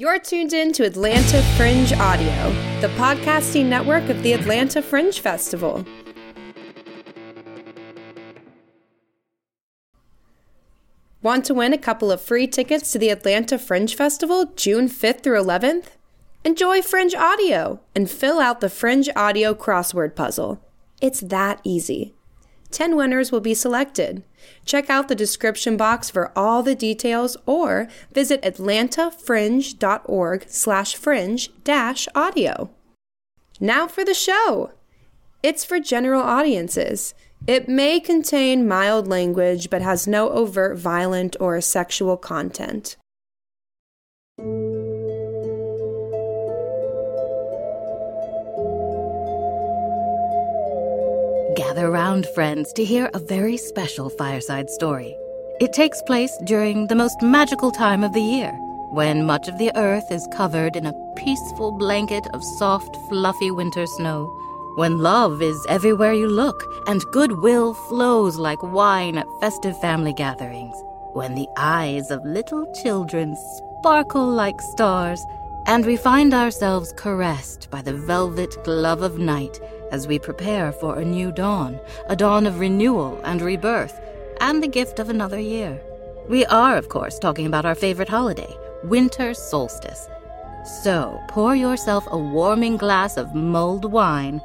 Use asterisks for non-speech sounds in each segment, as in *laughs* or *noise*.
You're tuned in to Atlanta Fringe Audio, the podcasting network of the Atlanta Fringe Festival. Want to win a couple of free tickets to the Atlanta Fringe Festival June 5th through 11th? Enjoy Fringe Audio and fill out the Fringe Audio crossword puzzle. It's that easy. 10 winners will be selected. Check out the description box for all the details or visit atlantafringe.org slash fringe dash audio. Now for the show. It's for general audiences. It may contain mild language but has no overt violent or sexual content. Gather round, friends, to hear a very special fireside story. It takes place during the most magical time of the year, when much of the earth is covered in a peaceful blanket of soft, fluffy winter snow, when love is everywhere you look, and goodwill flows like wine at festive family gatherings, when the eyes of little children sparkle like stars, and we find ourselves caressed by the velvet glove of night as we prepare for a new dawn, a dawn of renewal and rebirth, and the gift of another year. We are, of course, talking about our favorite holiday, winter solstice. So pour yourself a warming glass of mulled wine,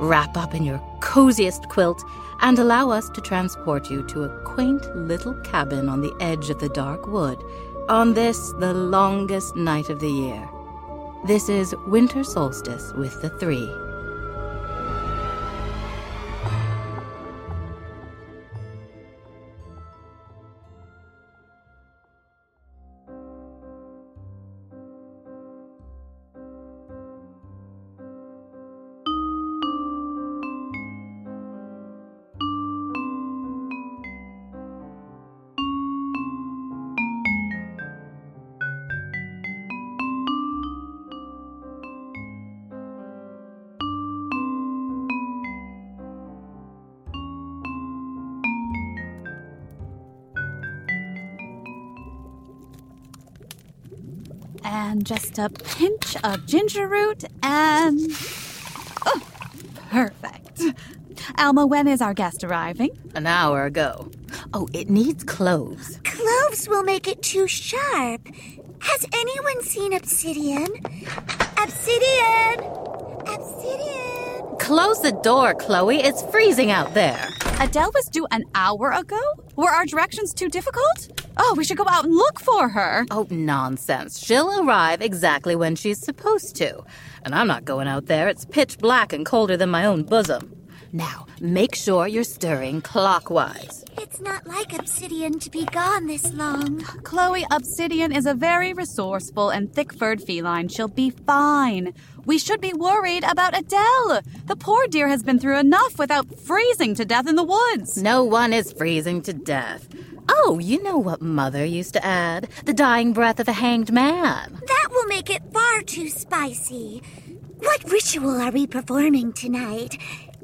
wrap up in your coziest quilt, and allow us to transport you to a quaint little cabin on the edge of the dark wood on this, the longest night of the year. This is Winter Solstice with the Three. And just a pinch of ginger root and. Oh, perfect. Alma, when is our guest arriving? An hour ago. Oh, it needs cloves. Cloves will make it too sharp. Has anyone seen obsidian? Obsidian! Obsidian! Close the door, Chloe. It's freezing out there. Adele was due an hour ago? Were our directions too difficult? Oh, we should go out and look for her. Oh, nonsense. She'll arrive exactly when she's supposed to. And I'm not going out there. It's pitch black and colder than my own bosom. Now, make sure you're stirring clockwise. It's not like Obsidian to be gone this long. Chloe, Obsidian is a very resourceful and thick furred feline. She'll be fine. We should be worried about Adele. The poor dear has been through enough without freezing to death in the woods. No one is freezing to death. Oh, you know what Mother used to add? The dying breath of a hanged man. That will make it far too spicy. What ritual are we performing tonight?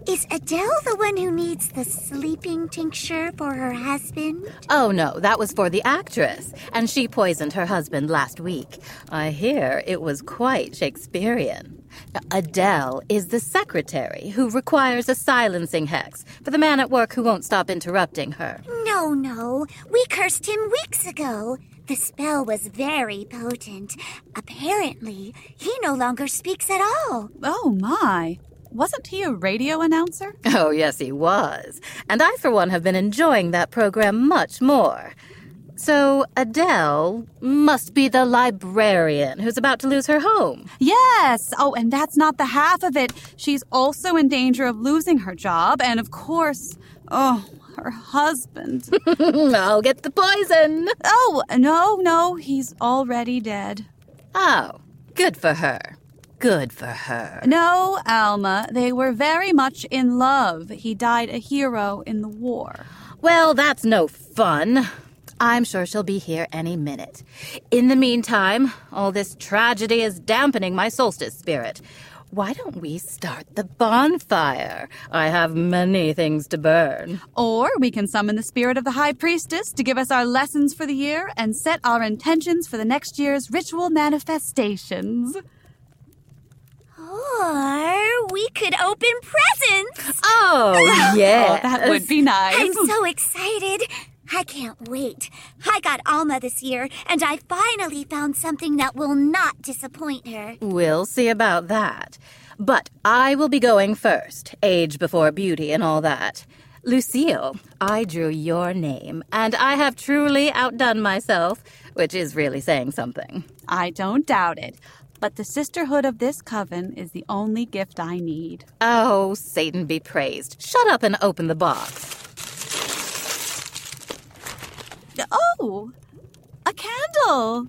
Is Adele the one who needs the sleeping tincture for her husband? Oh, no, that was for the actress, and she poisoned her husband last week. I hear it was quite Shakespearean. Adele is the secretary who requires a silencing hex for the man at work who won't stop interrupting her. No, no. We cursed him weeks ago. The spell was very potent. Apparently, he no longer speaks at all. Oh, my. Wasn't he a radio announcer? *laughs* Oh, yes, he was. And I, for one, have been enjoying that program much more. So, Adele must be the librarian who's about to lose her home. Yes. Oh, and that's not the half of it. She's also in danger of losing her job, and of course, oh, her husband. *laughs* I'll get the poison. Oh, no, no, he's already dead. Oh, good for her. Good for her. No, Alma, they were very much in love. He died a hero in the war. Well, that's no fun. I'm sure she'll be here any minute. In the meantime, all this tragedy is dampening my solstice spirit. Why don't we start the bonfire? I have many things to burn. Or we can summon the spirit of the High Priestess to give us our lessons for the year and set our intentions for the next year's ritual manifestations. Or we could open presents. Oh, yeah. *laughs* Oh, that would be nice. I'm so excited. I can't wait. I got Alma this year, and I finally found something that will not disappoint her. We'll see about that. But I will be going first, age before beauty and all that. Lucille, I drew your name, and I have truly outdone myself, which is really saying something. I don't doubt it. But the sisterhood of this coven is the only gift I need. Oh, Satan be praised. Shut up and open the box. Oh, a candle.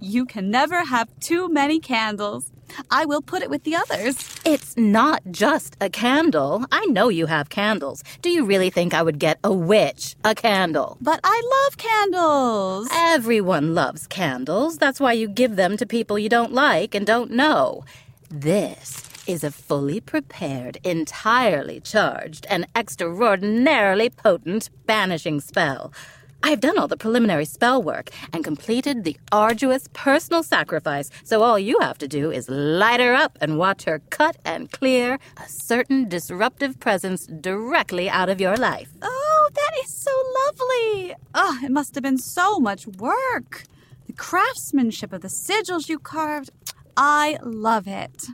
You can never have too many candles. I will put it with the others. It's not just a candle. I know you have candles. Do you really think I would get a witch a candle? But I love candles. Everyone loves candles. That's why you give them to people you don't like and don't know. This is a fully prepared, entirely charged, and extraordinarily potent banishing spell. I have done all the preliminary spell work and completed the arduous personal sacrifice, so all you have to do is light her up and watch her cut and clear a certain disruptive presence directly out of your life. Oh, that is so lovely. Oh, it must have been so much work. The craftsmanship of the sigils you carved. I love it.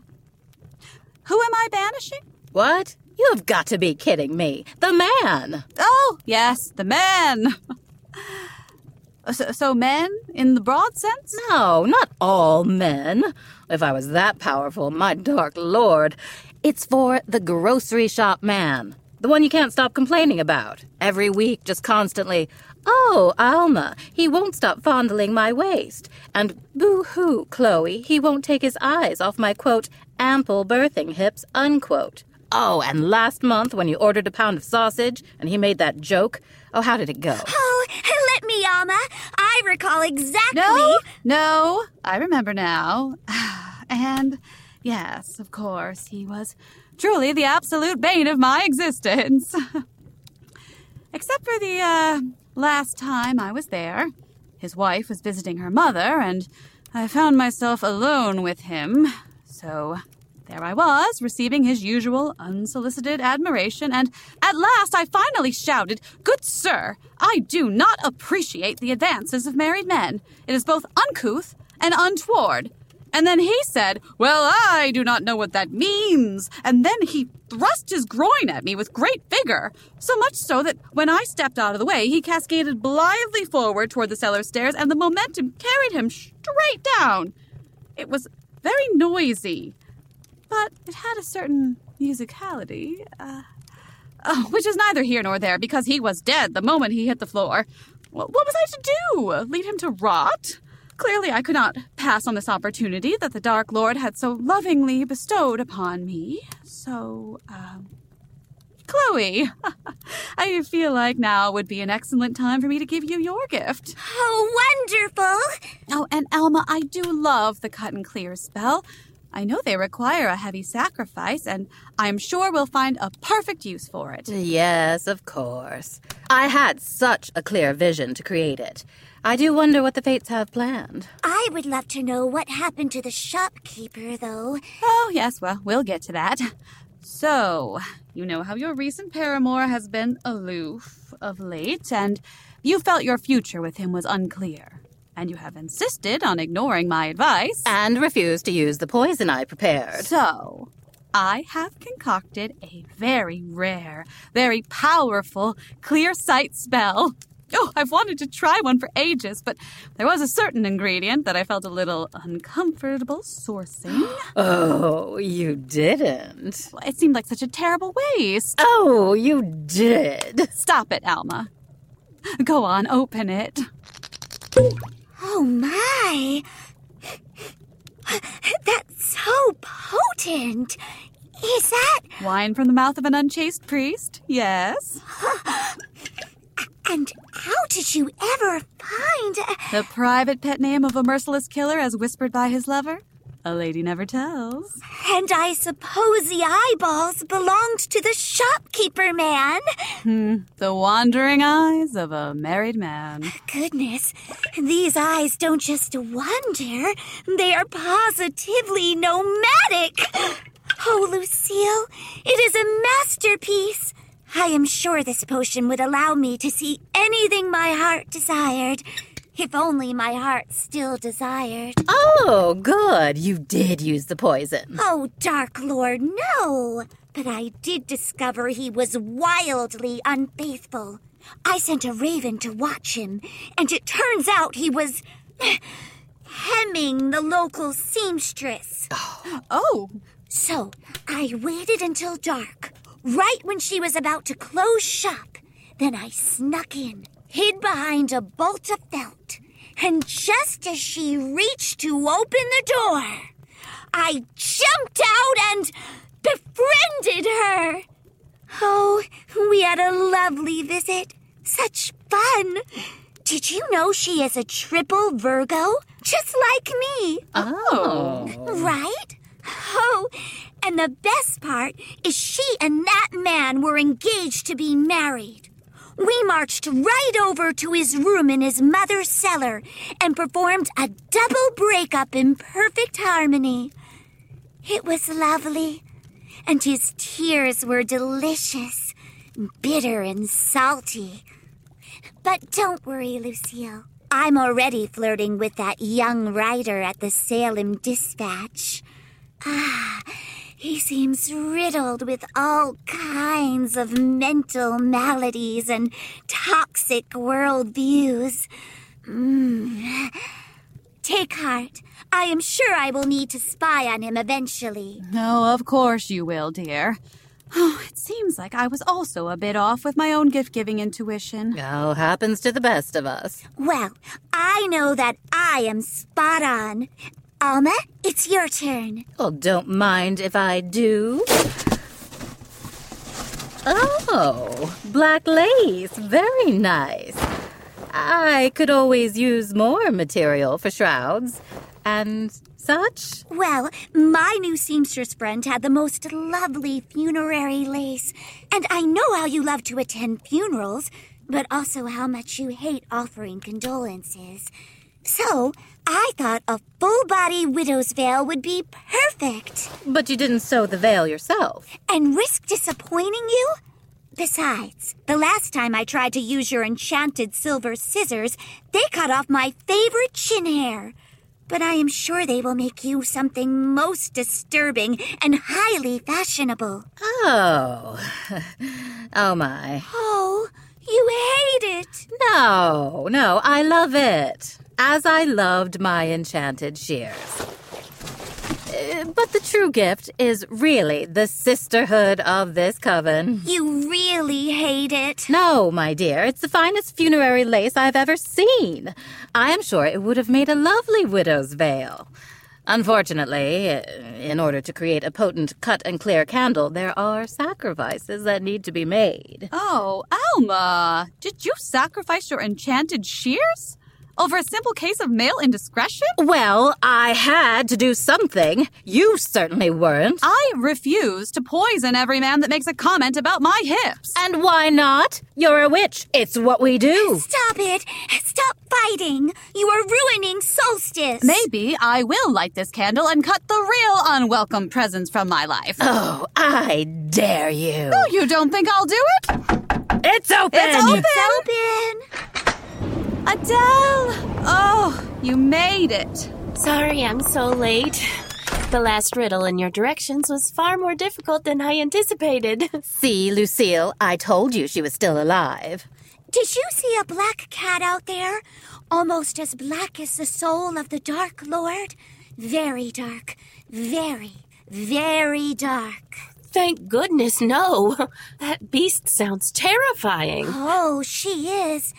Who am I banishing? What? You have got to be kidding me. The man! Oh, yes, the men. *laughs* *laughs* So, so, men in the broad sense? No, not all men. If I was that powerful, my dark lord. It's for the grocery shop man. The one you can't stop complaining about. Every week, just constantly, Oh, Alma, he won't stop fondling my waist. And boo hoo, Chloe, he won't take his eyes off my quote, ample birthing hips, unquote. Oh, and last month when you ordered a pound of sausage and he made that joke, oh, how did it go? Alma. I recall exactly. No, no, I remember now. *sighs* And yes, of course, he was truly the absolute bane of my existence. *laughs* Except for the uh, last time I was there. His wife was visiting her mother, and I found myself alone with him. So there I was, receiving his usual unsolicited admiration, and at last I finally shouted, Good sir, I do not appreciate the advances of married men. It is both uncouth and untoward. And then he said, Well, I do not know what that means. And then he thrust his groin at me with great vigor, so much so that when I stepped out of the way, he cascaded blithely forward toward the cellar stairs, and the momentum carried him straight down. It was very noisy, but it had a certain musicality, uh, oh, which is neither here nor there, because he was dead the moment he hit the floor. What was I to do? Lead him to rot? Clearly, I could not pass on this opportunity that the Dark Lord had so lovingly bestowed upon me. So, um, Chloe, *laughs* I feel like now would be an excellent time for me to give you your gift. Oh, wonderful! Oh, and Alma, I do love the cut and clear spell. I know they require a heavy sacrifice, and I'm sure we'll find a perfect use for it. Yes, of course. I had such a clear vision to create it. I do wonder what the fates have planned. I would love to know what happened to the shopkeeper, though. Oh, yes, well, we'll get to that. So, you know how your recent paramour has been aloof of late, and you felt your future with him was unclear. And you have insisted on ignoring my advice. And refused to use the poison I prepared. So, I have concocted a very rare, very powerful clear sight spell. Oh, I've wanted to try one for ages, but there was a certain ingredient that I felt a little uncomfortable sourcing. *gasps* oh, you didn't. It seemed like such a terrible waste. Oh, you did. Stop it, Alma. Go on, open it. Oh my! That's so potent! Is that. Wine from the mouth of an unchaste priest? Yes. And how did you ever find. The private pet name of a merciless killer as whispered by his lover? A lady never tells. And I suppose the eyeballs belonged to the shopkeeper man. Hmm, the wandering eyes of a married man. Goodness, these eyes don't just wander, they are positively nomadic. Oh, Lucille, it is a masterpiece. I am sure this potion would allow me to see anything my heart desired. If only my heart still desired. Oh, good. You did use the poison. Oh, Dark Lord, no. But I did discover he was wildly unfaithful. I sent a raven to watch him, and it turns out he was hemming the local seamstress. *gasps* Oh, So I waited until dark, right when she was about to close shop. Then I snuck in, hid behind a bolt of felt, and just as she reached to open the door, I jumped out and befriended her. Oh, we had a lovely visit. Such fun. Did you know she is a triple Virgo? Just like me. Oh. Right? Oh, and the best part is she and that man were engaged to be married. We marched right over to his room in his mother's cellar and performed a double breakup in perfect harmony. It was lovely, and his tears were delicious, bitter and salty. But don't worry, Lucille. I'm already flirting with that young writer at the Salem Dispatch. Ah, he seems riddled with all kinds of mental maladies and toxic worldviews. Mm. Take heart. I am sure I will need to spy on him eventually. no, of course you will, dear. Oh, it seems like I was also a bit off with my own gift giving intuition. Oh, happens to the best of us. Well, I know that I am spot on. Alma, it's your turn. Well, don't mind if I do. Oh, black lace. Very nice. I could always use more material for shrouds and such. Well, my new seamstress friend had the most lovely funerary lace. And I know how you love to attend funerals, but also how much you hate offering condolences. So, I thought a full body widow's veil would be perfect. But you didn't sew the veil yourself. And risk disappointing you? Besides, the last time I tried to use your enchanted silver scissors, they cut off my favorite chin hair. But I am sure they will make you something most disturbing and highly fashionable. Oh. *laughs* Oh my. Oh, you hate it. No, no, I love it. As I loved my enchanted shears. Uh, But the true gift is really the sisterhood of this coven. You really hate it. No, my dear, it's the finest funerary lace I've ever seen. I am sure it would have made a lovely widow's veil. Unfortunately, uh, in order to create a potent cut and clear candle, there are sacrifices that need to be made. Oh, Alma, did you sacrifice your enchanted shears? Over a simple case of male indiscretion? Well, I had to do something. You certainly weren't. I refuse to poison every man that makes a comment about my hips. And why not? You're a witch. It's what we do. Stop it. Stop fighting. You are ruining Solstice. Maybe I will light this candle and cut the real unwelcome presence from my life. Oh, I dare you. Oh, you don't think I'll do it? It's open. It's open. It's open. Adele! Oh, you made it. Sorry I'm so late. The last riddle in your directions was far more difficult than I anticipated. *laughs* See, Lucille, I told you she was still alive. Did you see a black cat out there? Almost as black as the soul of the Dark Lord? Very dark. Very, very dark. Thank goodness, no. *laughs* That beast sounds terrifying. Oh, she is.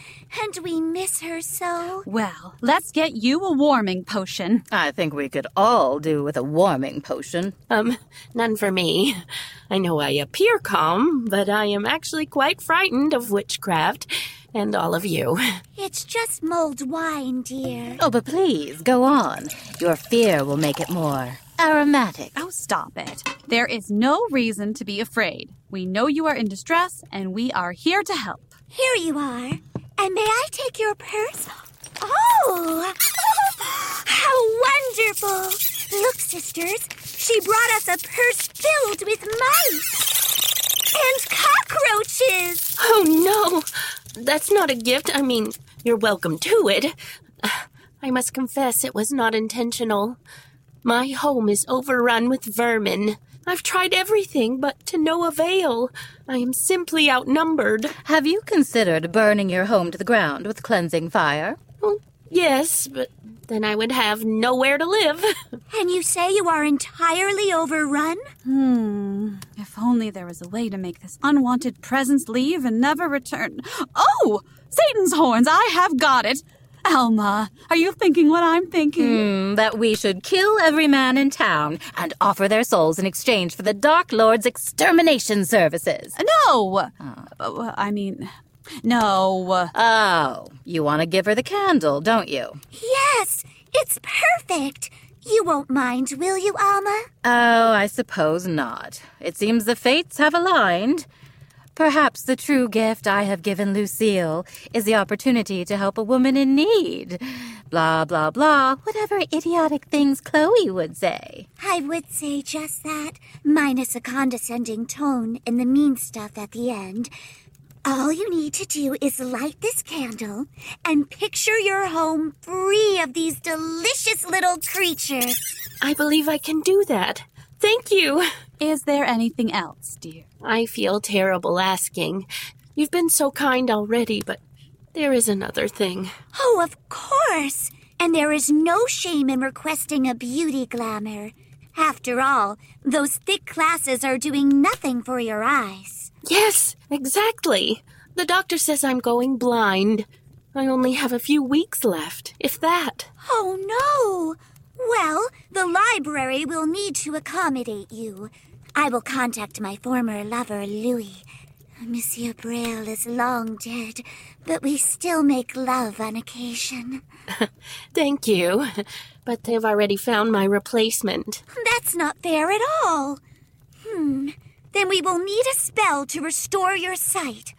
And we miss her so. Well, let's get you a warming potion. I think we could all do with a warming potion. Um, none for me. I know I appear calm, but I am actually quite frightened of witchcraft And all of you. It's just mulled wine, dear. Oh, but please, go on. Your fear will make it more aromatic. Oh, stop it. There is no reason to be afraid. We know you are in distress, and we are here to help. Here you are. And may I take your purse? Oh, *laughs* how wonderful! Look, sisters, she brought us a purse filled with mice and cockroaches. Oh no! That's not a gift. I mean, you're welcome to it. *sighs* I must confess it was not intentional. My home is overrun with vermin. I've tried everything, but to no avail. I am simply outnumbered. Have you considered burning your home to the ground with cleansing fire? Well, yes, but then I would have nowhere to live. *laughs* And you say you are entirely overrun? Hmm. If only there was a way to make this unwanted presence leave and never return. Oh! Satan's horns! I have got it! Alma, are you thinking what I'm thinking? Hmm, that we should kill every man in town and offer their souls in exchange for the Dark Lord's extermination services. No! Uh, I mean, no. Oh, you want to give her the candle, don't you? Yes, it's perfect. You won't mind, will you, Alma? Oh, I suppose not. It seems the fates have aligned. Perhaps the true gift I have given Lucille is the opportunity to help a woman in need. Blah, blah, blah, whatever idiotic things Chloe would say. I would say just that, minus a condescending tone and the mean stuff at the end. All you need to do is light this candle and picture your home free of these delicious little creatures. I believe I can do that. Thank you. Is there anything else, dear? I feel terrible asking. You've been so kind already, but there is another thing. Oh, of course. And there is no shame in requesting a beauty glamour. After all, those thick glasses are doing nothing for your eyes. Yes, exactly. The doctor says I'm going blind. I only have a few weeks left, if that. Oh, no. Well, the library will need to accommodate you. I will contact my former lover, Louis. Monsieur Braille is long dead, but we still make love on occasion. *laughs* Thank you. But they've already found my replacement. That's not fair at all. Hmm. Then we will need a spell to restore your sight.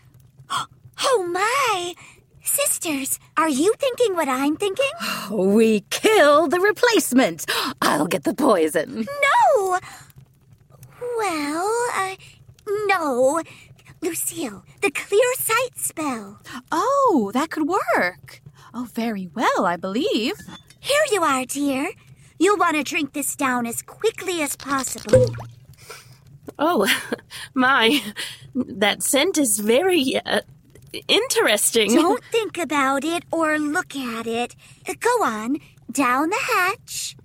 *gasps* Oh my! Sisters, are you thinking what I'm thinking? *gasps* We kill the replacement. I'll get the poison. No! Well, uh, no. Lucille, the clear sight spell. Oh, that could work. Oh, very well, I believe. Here you are, dear. You'll want to drink this down as quickly as possible. Oh, *laughs* my. That scent is very uh, interesting. *laughs* Don't think about it or look at it. Go on, down the hatch.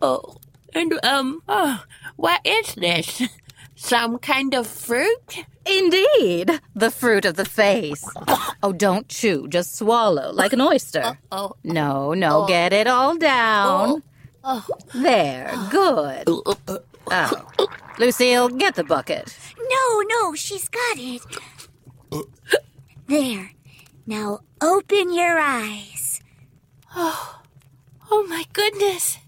Oh, and um, oh, what is this? Some kind of fruit? Indeed, the fruit of the face. Oh, don't chew, just swallow like an oyster. Oh, No, no, get it all down. Oh. There, good. Oh. Lucille, get the bucket. No, no, she's got it. There. Now open your eyes. Oh, oh my goodness.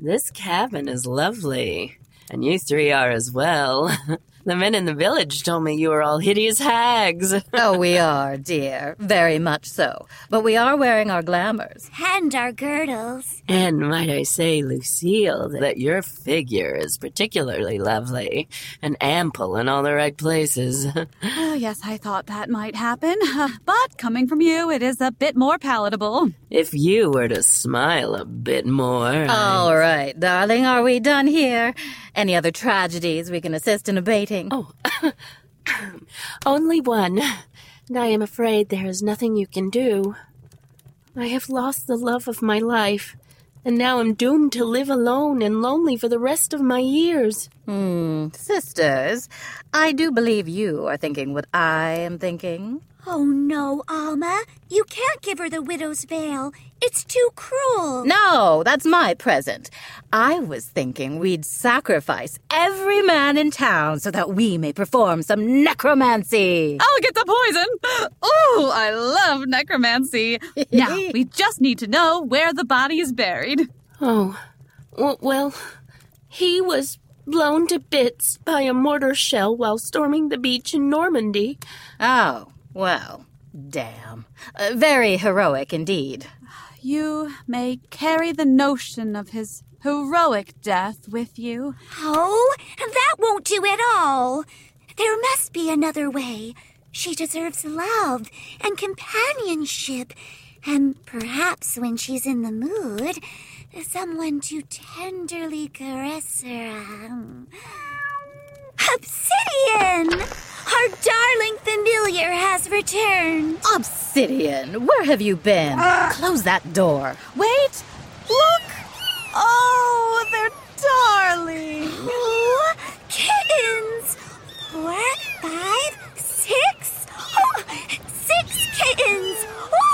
This cabin is lovely. And you three are as well. *laughs* The men in the village told me you were all hideous hags. *laughs* Oh, we are, dear. Very much so. But we are wearing our glamours. And our girdles. And might I say, Lucille, that your figure is particularly lovely and ample in all the right places. *laughs* Oh, yes, I thought that might happen. *laughs* But coming from you, it is a bit more palatable. if you were to smile a bit more. All right, darling, are we done here? Any other tragedies we can assist in abating? Oh, *coughs* only one. And I am afraid there is nothing you can do. I have lost the love of my life, and now am doomed to live alone and lonely for the rest of my years. Hmm, sisters, I do believe you are thinking what I am thinking. Oh no, Alma. You can't give her the widow's veil. It's too cruel. No, that's my present. I was thinking we'd sacrifice every man in town so that we may perform some necromancy. I'll get the poison. Oh, I love necromancy. *laughs* now, we just need to know where the body is buried. Oh, well, he was blown to bits by a mortar shell while storming the beach in Normandy. Oh, well, damn. Uh, very heroic indeed. You may carry the notion of his heroic death with you. Oh, that won't do at all. There must be another way. She deserves love and companionship, and perhaps when she's in the mood, someone to tenderly caress her. Obsidian! Our darling familiar has returned. Obsidian, where have you been? Ah. Close that door. Wait! Look! Oh, they're darling! Oh, kittens! Four, five, six. Oh, six kittens!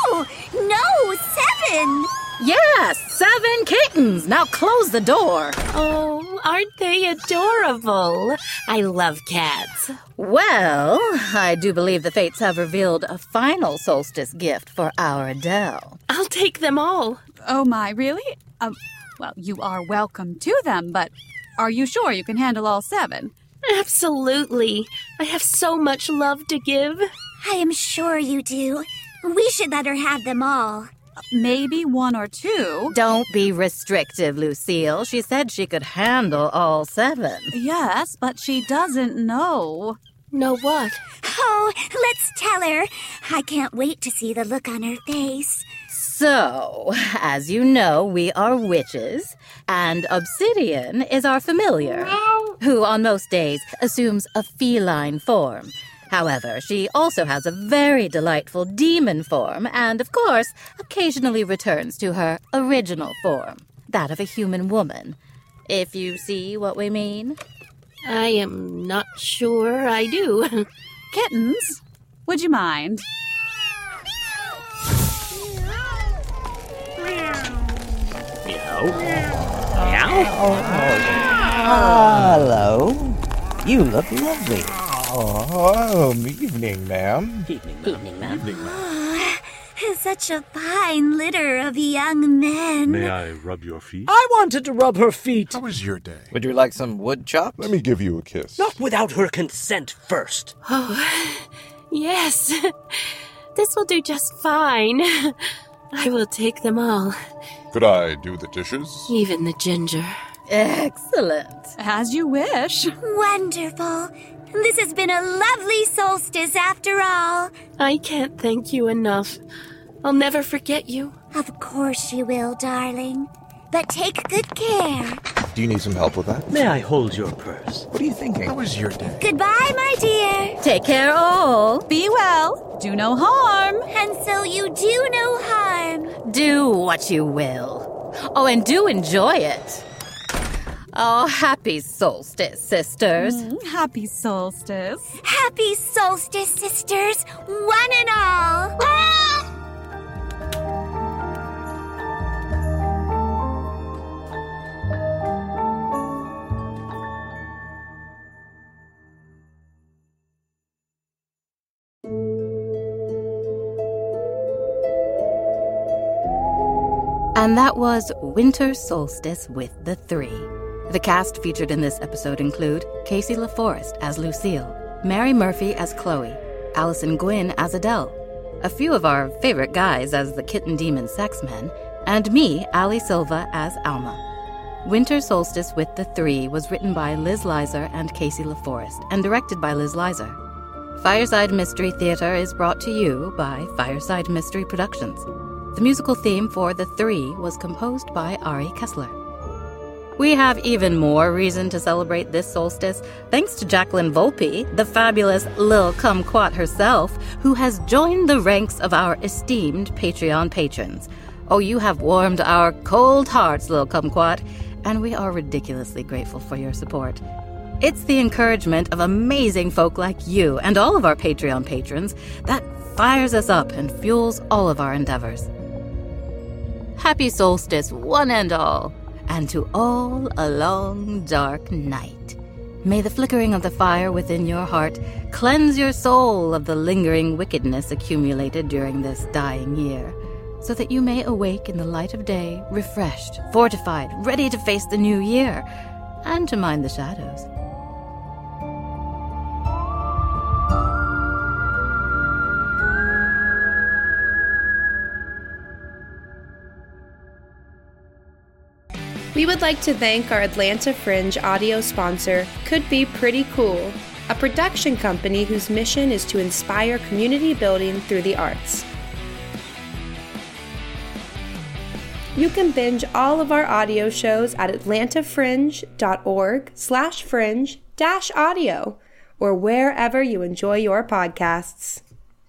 Oh, no, seven! Yes, seven kittens. Now close the door. Oh, aren't they adorable? I love cats. Well, I do believe the fates have revealed a final solstice gift for our Adele. I'll take them all. Oh my, really? Um, well, you are welcome to them, but are you sure you can handle all seven? Absolutely. I have so much love to give. I am sure you do. We should let her have them all. Maybe one or two. Don't be restrictive, Lucille. She said she could handle all seven. Yes, but she doesn't know. Know what? Oh, let's tell her. I can't wait to see the look on her face. So, as you know, we are witches, and Obsidian is our familiar, who on most days assumes a feline form. However, she also has a very delightful demon form, and of course, occasionally returns to her original form, that of a human woman. If you see what we mean. I am not sure I do. *laughs* Kittens, would you mind? Meow. Meow. Meow. Hello. You look lovely. Oh, evening, ma'am. Evening, ma'am. Evening, ma'am. Ah, such a fine litter of young men. May I rub your feet? I wanted to rub her feet. How was your day? Would you like some wood chopped? Let me give you a kiss. Not without her consent first. Oh, yes. This will do just fine. I will take them all, Could I do the dishes? even the ginger. Excellent. As you wish. Wonderful. This has been a lovely solstice after all. I can't thank you enough. I'll never forget you. Of course you will, darling. But take good care. Do you need some help with that? May I hold your purse? What are you thinking? How was your day? Goodbye, my dear. Take care, all. Be well. Do no harm. And so you do no harm. Do what you will. Oh, and do enjoy it. Oh, happy solstice, sisters. Mm, happy solstice. Happy solstice, sisters, one and all. And that was Winter Solstice with the Three. The cast featured in this episode include Casey LaForest as Lucille, Mary Murphy as Chloe, Allison Gwynn as Adele, a few of our favorite guys as the Kitten Demon Sexmen, and me, Ali Silva, as Alma. Winter Solstice with the Three was written by Liz Lizer and Casey LaForest and directed by Liz Lizer. Fireside Mystery Theater is brought to you by Fireside Mystery Productions. The musical theme for The Three was composed by Ari Kessler. We have even more reason to celebrate this solstice thanks to Jacqueline Volpe, the fabulous Lil Kumquat herself, who has joined the ranks of our esteemed Patreon patrons. Oh, you have warmed our cold hearts, Lil Kumquat, and we are ridiculously grateful for your support. It's the encouragement of amazing folk like you and all of our Patreon patrons that fires us up and fuels all of our endeavors. Happy solstice, one and all, and to all a long, dark night. May the flickering of the fire within your heart cleanse your soul of the lingering wickedness accumulated during this dying year, so that you may awake in the light of day, refreshed, fortified, ready to face the new year, and to mind the shadows. We would like to thank our Atlanta Fringe audio sponsor, Could Be Pretty Cool, a production company whose mission is to inspire community building through the arts. You can binge all of our audio shows at atlantafringe.org slash fringe dash audio or wherever you enjoy your podcasts.